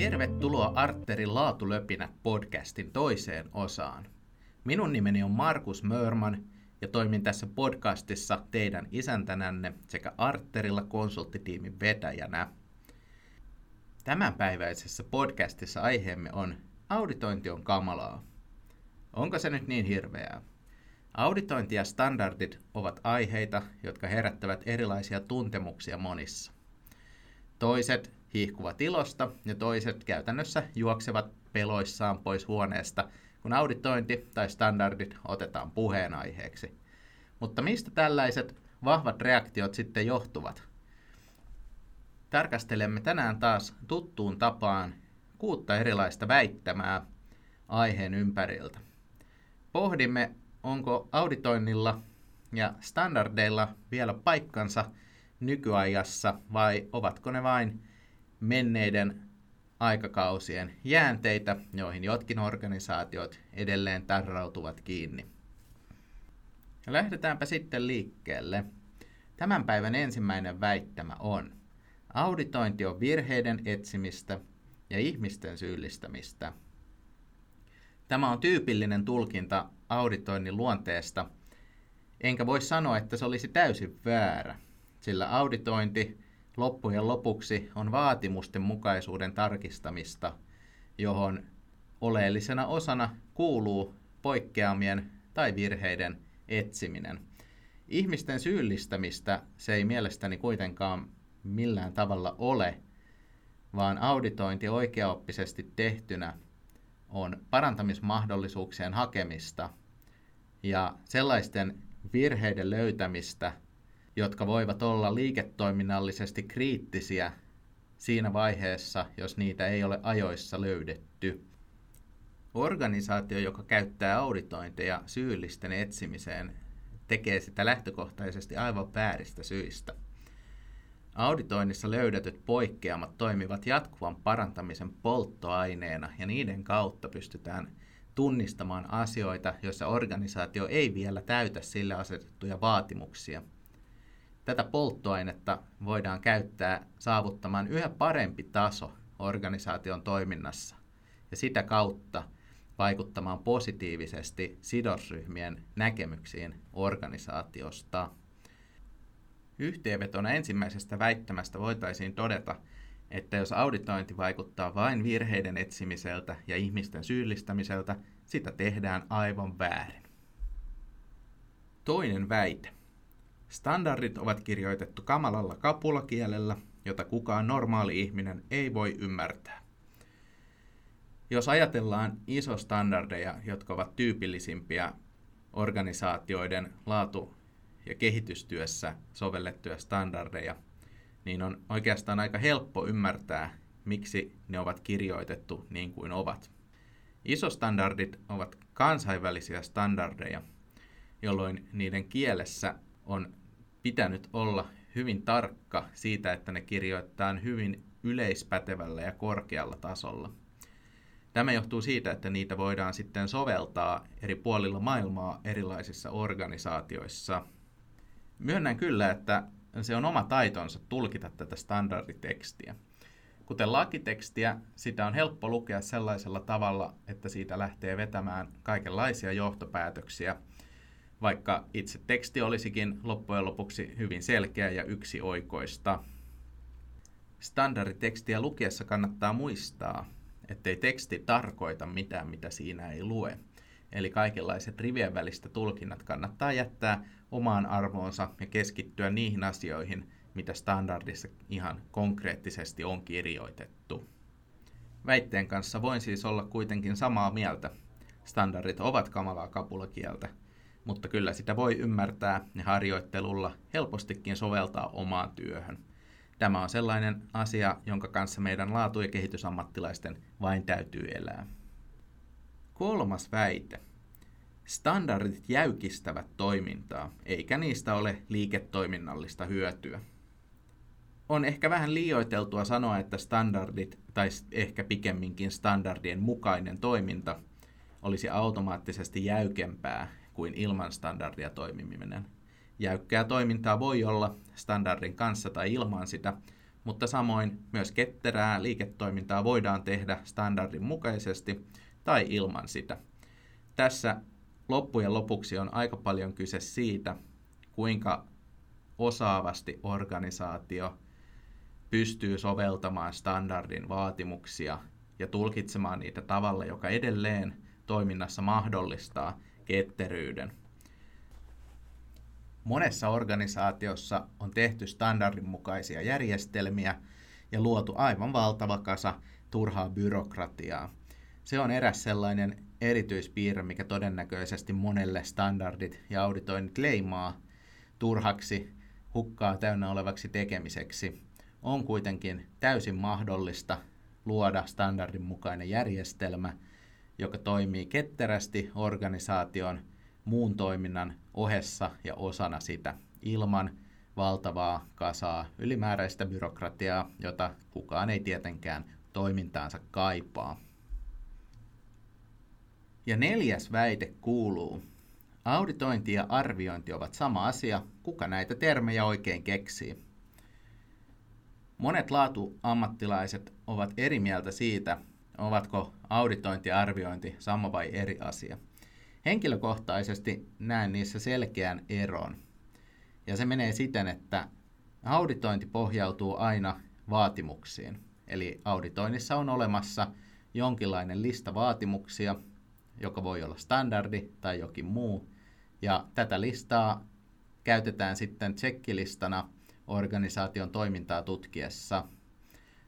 Tervetuloa Arterin Laatulöpinä podcastin toiseen osaan. Minun nimeni on Markus Mörman ja toimin tässä podcastissa teidän isäntänänne sekä Arterilla konsulttitiimin vetäjänä. Tämänpäiväisessä podcastissa aiheemme on Auditointi on kamalaa. Onko se nyt niin hirveää? Auditointi ja standardit ovat aiheita, jotka herättävät erilaisia tuntemuksia monissa. Toiset hiihkuvat ilosta ja toiset käytännössä juoksevat peloissaan pois huoneesta, kun auditointi tai standardit otetaan puheenaiheeksi. Mutta mistä tällaiset vahvat reaktiot sitten johtuvat? Tarkastelemme tänään taas tuttuun tapaan kuutta erilaista väittämää aiheen ympäriltä. Pohdimme, onko auditoinnilla ja standardeilla vielä paikkansa nykyajassa vai ovatko ne vain menneiden aikakausien jäänteitä, joihin jotkin organisaatiot edelleen tarrautuvat kiinni. Lähdetäänpä sitten liikkeelle. Tämän päivän ensimmäinen väittämä on, auditointi on virheiden etsimistä ja ihmisten syyllistämistä. Tämä on tyypillinen tulkinta auditoinnin luonteesta, enkä voi sanoa, että se olisi täysin väärä, sillä auditointi loppujen lopuksi on vaatimusten mukaisuuden tarkistamista, johon oleellisena osana kuuluu poikkeamien tai virheiden etsiminen. Ihmisten syyllistämistä se ei mielestäni kuitenkaan millään tavalla ole, vaan auditointi oikeaoppisesti tehtynä on parantamismahdollisuuksien hakemista ja sellaisten virheiden löytämistä, jotka voivat olla liiketoiminnallisesti kriittisiä siinä vaiheessa, jos niitä ei ole ajoissa löydetty. Organisaatio, joka käyttää auditointeja syyllisten etsimiseen, tekee sitä lähtökohtaisesti aivan vääristä syistä. Auditoinnissa löydetyt poikkeamat toimivat jatkuvan parantamisen polttoaineena ja niiden kautta pystytään tunnistamaan asioita, joissa organisaatio ei vielä täytä sille asetettuja vaatimuksia. Tätä polttoainetta voidaan käyttää saavuttamaan yhä parempi taso organisaation toiminnassa ja sitä kautta vaikuttamaan positiivisesti sidosryhmien näkemyksiin organisaatiosta. Yhteenvetona ensimmäisestä väittämästä voitaisiin todeta, että jos auditointi vaikuttaa vain virheiden etsimiseltä ja ihmisten syyllistämiseltä, sitä tehdään aivan väärin. Toinen väite. Standardit ovat kirjoitettu kamalalla kapulakielellä, jota kukaan normaali ihminen ei voi ymmärtää. Jos ajatellaan iso-standardeja, jotka ovat tyypillisimpiä organisaatioiden laatu- ja kehitystyössä sovellettuja standardeja, niin on oikeastaan aika helppo ymmärtää, miksi ne ovat kirjoitettu niin kuin ovat. Isostandardit ovat kansainvälisiä standardeja, jolloin niiden kielessä on pitänyt olla hyvin tarkka siitä, että ne kirjoittaa hyvin yleispätevällä ja korkealla tasolla. Tämä johtuu siitä, että niitä voidaan sitten soveltaa eri puolilla maailmaa erilaisissa organisaatioissa. Myönnän kyllä, että se on oma taitonsa tulkita tätä standarditekstiä. Kuten lakitekstiä, sitä on helppo lukea sellaisella tavalla, että siitä lähtee vetämään kaikenlaisia johtopäätöksiä, vaikka itse teksti olisikin loppujen lopuksi hyvin selkeä ja yksioikoista. Standarditekstiä lukiessa kannattaa muistaa, ettei teksti tarkoita mitään, mitä siinä ei lue. Eli kaikenlaiset rivien välistä tulkinnat kannattaa jättää omaan arvoonsa ja keskittyä niihin asioihin, mitä standardissa ihan konkreettisesti on kirjoitettu. Väitteen kanssa voin siis olla kuitenkin samaa mieltä. Standardit ovat kamalaa kapulakieltä, mutta kyllä sitä voi ymmärtää ja harjoittelulla helpostikin soveltaa omaan työhön. Tämä on sellainen asia, jonka kanssa meidän laatu- ja kehitysammattilaisten vain täytyy elää. Kolmas väite. Standardit jäykistävät toimintaa, eikä niistä ole liiketoiminnallista hyötyä. On ehkä vähän liioiteltua sanoa, että standardit, tai ehkä pikemminkin standardien mukainen toiminta, olisi automaattisesti jäykempää kuin ilman standardia toimiminen. Jäykkää toimintaa voi olla standardin kanssa tai ilman sitä, mutta samoin myös ketterää liiketoimintaa voidaan tehdä standardin mukaisesti tai ilman sitä. Tässä loppujen lopuksi on aika paljon kyse siitä, kuinka osaavasti organisaatio pystyy soveltamaan standardin vaatimuksia ja tulkitsemaan niitä tavalla, joka edelleen toiminnassa mahdollistaa ketteryyden. Monessa organisaatiossa on tehty standardin mukaisia järjestelmiä ja luotu aivan valtava kasa turhaa byrokratiaa. Se on eräs sellainen erityispiirre, mikä todennäköisesti monelle standardit ja auditoinnit leimaa turhaksi, hukkaa täynnä olevaksi tekemiseksi. On kuitenkin täysin mahdollista luoda standardin mukainen järjestelmä, joka toimii ketterästi organisaation muun toiminnan ohessa ja osana sitä ilman valtavaa kasaa ylimääräistä byrokratiaa, jota kukaan ei tietenkään toimintaansa kaipaa. Ja neljäs väite kuuluu, auditointi ja arviointi ovat sama asia, kuka näitä termejä oikein keksii. Monet laatuammattilaiset ovat eri mieltä siitä, ovatko auditointi ja arviointi sama vai eri asia. Henkilökohtaisesti näen niissä selkeän eron. Ja se menee siten, että auditointi pohjautuu aina vaatimuksiin. Eli auditoinnissa on olemassa jonkinlainen lista vaatimuksia, joka voi olla standardi tai jokin muu. Ja tätä listaa käytetään sitten tsekkilistana organisaation toimintaa tutkiessa.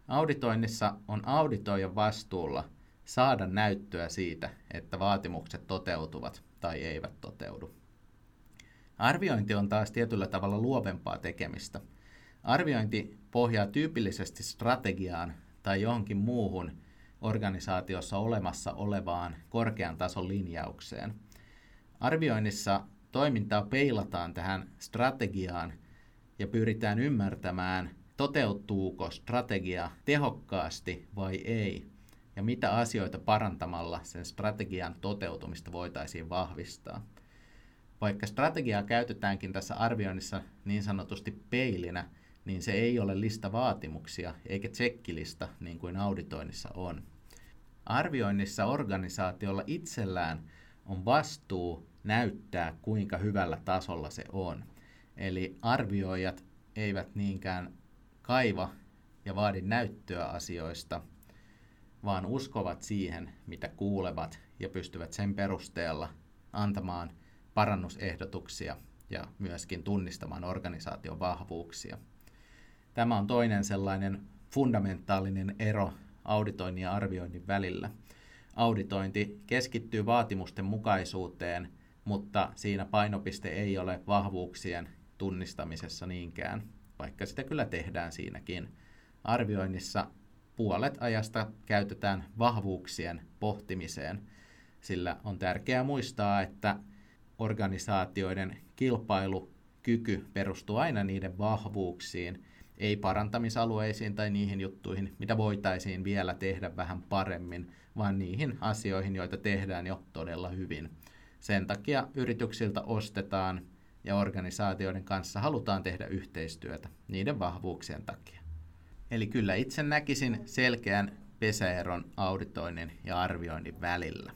Auditoinnissa on auditoijan vastuulla saada näyttöä siitä, että vaatimukset toteutuvat tai eivät toteudu. Arviointi on taas tietyllä tavalla luovempaa tekemistä. Arviointi pohjaa tyypillisesti strategiaan tai johonkin muuhun organisaatiossa olemassa olevaan korkean tason linjaukseen. Arvioinnissa toimintaa peilataan tähän strategiaan ja pyritään ymmärtämään, toteutuuko strategia tehokkaasti vai ei, ja mitä asioita parantamalla sen strategian toteutumista voitaisiin vahvistaa. Vaikka strategiaa käytetäänkin tässä arvioinnissa niin sanotusti peilinä, niin se ei ole lista vaatimuksia eikä tsekkilista niin kuin auditoinnissa on. Arvioinnissa organisaatiolla itsellään on vastuu näyttää, kuinka hyvällä tasolla se on. Eli arvioijat eivät niinkään kaiva ja vaadi näyttöä asioista, vaan uskovat siihen, mitä kuulevat ja pystyvät sen perusteella antamaan parannusehdotuksia ja myöskin tunnistamaan organisaation vahvuuksia. Tämä on toinen sellainen fundamentaalinen ero auditoinnin ja arvioinnin välillä. Auditointi keskittyy vaatimusten mukaisuuteen, mutta siinä painopiste ei ole vahvuuksien tunnistamisessa niinkään, vaikka sitä kyllä tehdään siinäkin. Arvioinnissa puolet ajasta käytetään vahvuuksien pohtimiseen, sillä on tärkeää muistaa, että organisaatioiden kilpailukyky perustuu aina niiden vahvuuksiin, ei parantamisalueisiin tai niihin juttuihin, mitä voitaisiin vielä tehdä vähän paremmin, vaan niihin asioihin, joita tehdään jo todella hyvin. Sen takia yrityksiltä ostetaan ja organisaatioiden kanssa halutaan tehdä yhteistyötä niiden vahvuuksien takia. Eli kyllä itse näkisin selkeän pesäeron auditoinnin ja arvioinnin välillä.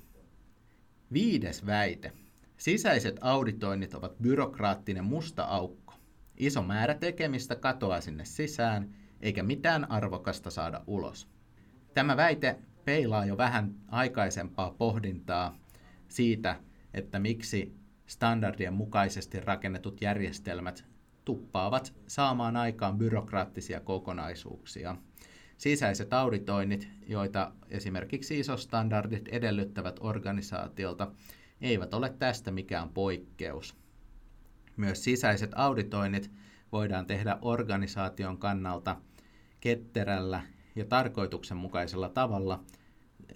Viides väite. Sisäiset auditoinnit ovat byrokraattinen musta aukko. Iso määrä tekemistä katoaa sinne sisään, eikä mitään arvokasta saada ulos. Tämä väite peilaa jo vähän aikaisempaa pohdintaa siitä, että miksi standardien mukaisesti rakennetut järjestelmät tuppaavat saamaan aikaan byrokraattisia kokonaisuuksia. Sisäiset auditoinnit, joita esimerkiksi ISO-standardit edellyttävät organisaatiolta, eivät ole tästä mikään poikkeus. Myös sisäiset auditoinnit voidaan tehdä organisaation kannalta ketterällä ja tarkoituksenmukaisella tavalla,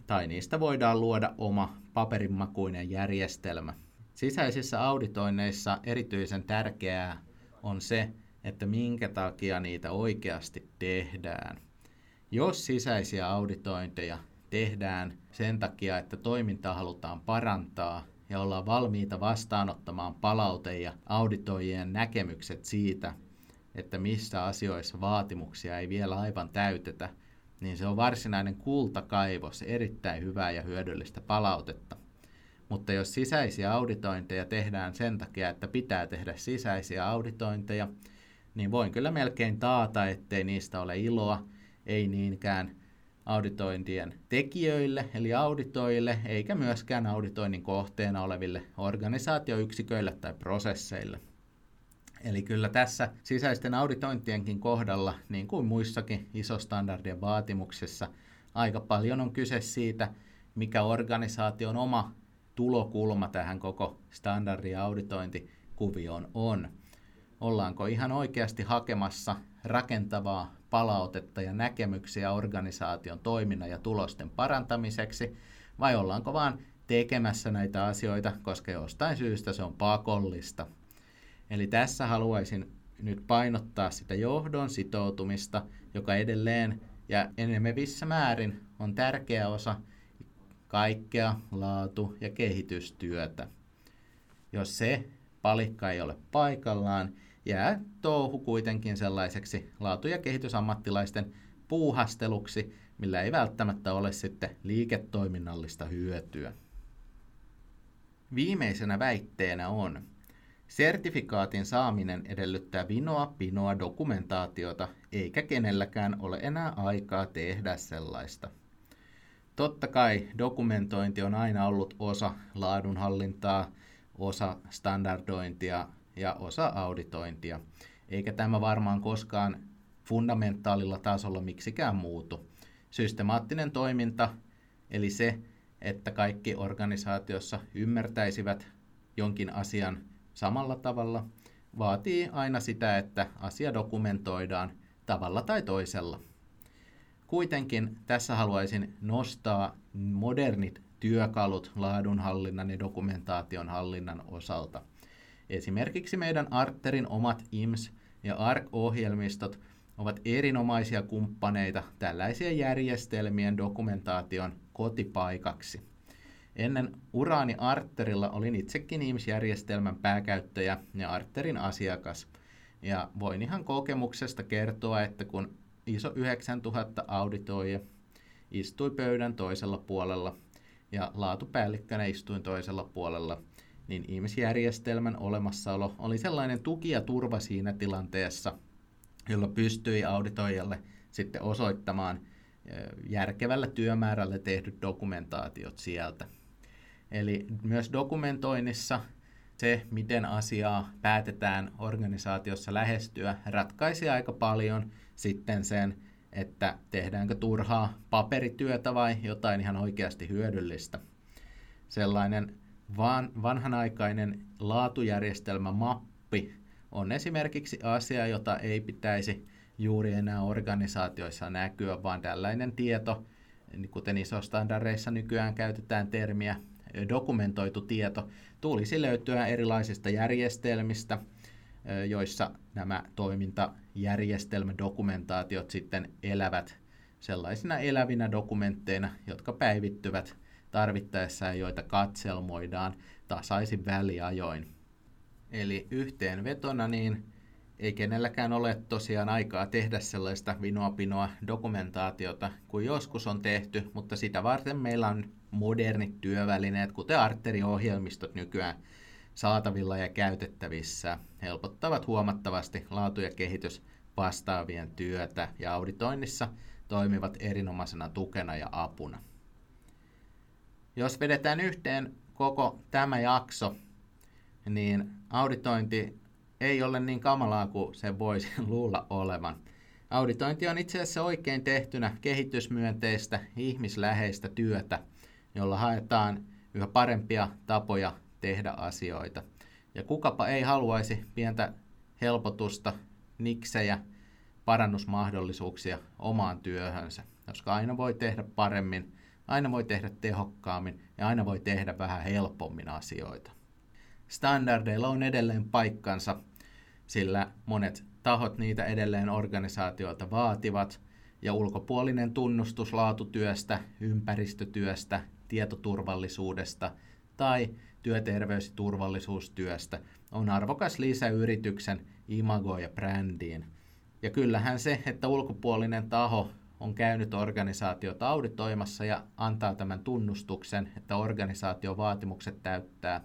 tai niistä voidaan luoda oma paperinmakuinen järjestelmä. Sisäisissä auditoinneissa erityisen tärkeää on se, että minkä takia niitä oikeasti tehdään. Jos sisäisiä auditointeja tehdään sen takia, että toimintaa halutaan parantaa ja ollaan valmiita vastaanottamaan palaute ja auditoijien näkemykset siitä, että missä asioissa vaatimuksia ei vielä aivan täytetä, niin se on varsinainen kultakaivos, erittäin hyvää ja hyödyllistä palautetta. Mutta jos sisäisiä auditointeja tehdään sen takia, että pitää tehdä sisäisiä auditointeja, niin voin kyllä melkein taata, ettei niistä ole iloa, ei niinkään auditointien tekijöille, eli auditoille, eikä myöskään auditoinnin kohteena oleville organisaatioyksiköille tai prosesseille. Eli kyllä tässä sisäisten auditointienkin kohdalla, niin kuin muissakin isostandardien vaatimuksissa, aika paljon on kyse siitä, mikä organisaation oma tulokulma tähän koko standardi- ja auditointikuvioon on. Ollaanko ihan oikeasti hakemassa rakentavaa palautetta ja näkemyksiä organisaation toiminnan ja tulosten parantamiseksi, vai ollaanko vaan tekemässä näitä asioita, koska jostain syystä se on pakollista. Eli tässä haluaisin nyt painottaa sitä johdon sitoutumista, joka edelleen ja enenevissä määrin on tärkeä osa kaikkea laatu- ja kehitystyötä. Jos se palikka ei ole paikallaan, jää touhu kuitenkin sellaiseksi laatu- ja kehitysammattilaisten puuhasteluksi, millä ei välttämättä ole sitten liiketoiminnallista hyötyä. Viimeisenä väitteenä on, sertifikaatin saaminen edellyttää vinoa pinoa dokumentaatiota, eikä kenelläkään ole enää aikaa tehdä sellaista. Totta kai dokumentointi on aina ollut osa laadunhallintaa, osa standardointia ja osa auditointia, eikä tämä varmaan koskaan fundamentaalilla tasolla miksikään muutu. Systemaattinen toiminta, eli se, että kaikki organisaatiossa ymmärtäisivät jonkin asian samalla tavalla, vaatii aina sitä, että asia dokumentoidaan tavalla tai toisella. Kuitenkin tässä haluaisin nostaa modernit työkalut laadunhallinnan ja dokumentaation hallinnan osalta. Esimerkiksi meidän Arterin omat IMS- ja ARC-ohjelmistot ovat erinomaisia kumppaneita tällaisia järjestelmien dokumentaation kotipaikaksi. Ennen uraani Arterilla olin itsekin IMS-järjestelmän pääkäyttäjä ja Arterin asiakas. Ja voin ihan kokemuksesta kertoa, että kun ISO 9000 auditoija istui pöydän toisella puolella ja laatupäällikkönä istuin toisella puolella, niin ihmisjärjestelmän olemassaolo oli sellainen tuki ja turva siinä tilanteessa, jolla pystyi auditoijalle sitten osoittamaan järkevällä työmäärällä tehdyt dokumentaatiot sieltä. Eli myös dokumentoinnissa se, miten asiaa päätetään organisaatiossa lähestyä, ratkaisi aika paljon sitten sen, että tehdäänkö turhaa paperityötä vai jotain ihan oikeasti hyödyllistä. Sellainen van, vanhanaikainen laatujärjestelmä mappi on esimerkiksi asia, jota ei pitäisi juuri enää organisaatioissa näkyä, vaan tällainen tieto, kuten isostandardeissa nykyään käytetään termiä dokumentoitu tieto, tulisi löytyä erilaisista järjestelmistä, joissa nämä toimintajärjestelmädokumentaatiot sitten elävät sellaisina elävinä dokumentteina, jotka päivittyvät tarvittaessa ja joita katselmoidaan tasaisin väliajoin. Eli yhteenvetona niin ei kenelläkään ole tosiaan aikaa tehdä sellaista vinoa-pinoa dokumentaatiota kuin joskus on tehty, mutta sitä varten meillä on modernit työvälineet, kuten arteriohjelmistot nykyään saatavilla ja käytettävissä, helpottavat huomattavasti laatu- ja kehitys vastaavien työtä ja auditoinnissa toimivat erinomaisena tukena ja apuna. Jos vedetään yhteen koko tämä jakso, niin auditointi ei ole niin kamalaa kuin se voisi luulla olevan. Auditointi on itse asiassa oikein tehtynä kehitysmyönteistä, ihmisläheistä työtä, jolla haetaan yhä parempia tapoja tehdä asioita. Ja kukapa ei haluaisi pientä helpotusta, niksejä, parannusmahdollisuuksia omaan työhönsä, koska aina voi tehdä paremmin, aina voi tehdä tehokkaammin ja aina voi tehdä vähän helpommin asioita. Standardeilla on edelleen paikkansa, sillä monet tahot niitä edelleen organisaatioilta vaativat, ja ulkopuolinen tunnustus laatutyöstä, ympäristötyöstä, tietoturvallisuudesta tai työterveys- ja turvallisuustyöstä on arvokas lisä yrityksen imagoon ja brändiin. Ja kyllähän se, että ulkopuolinen taho on käynyt organisaatiota auditoimassa ja antaa tämän tunnustuksen, että organisaation vaatimukset täyttää,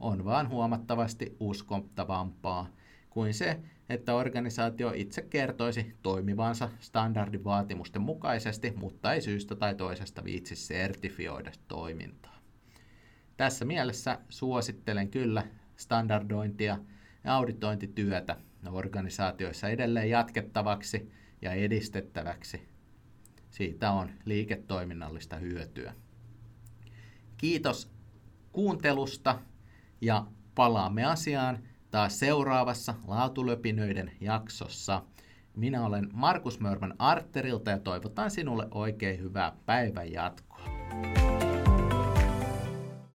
on vaan huomattavasti uskottavampaa kuin se, että organisaatio itse kertoisi toimivansa standardin vaatimusten mukaisesti, mutta ei syystä tai toisesta viitsi sertifioida toimintaa. Tässä mielessä suosittelen kyllä standardointia ja auditointityötä organisaatioissa edelleen jatkettavaksi ja edistettäväksi. Siitä on liiketoiminnallista hyötyä. Kiitos kuuntelusta ja palaamme asiaan taas seuraavassa Laatulöpinöiden jaksossa. Minä olen Markus Mörmän Arterilta ja toivotan sinulle oikein hyvää päivän jatkoa.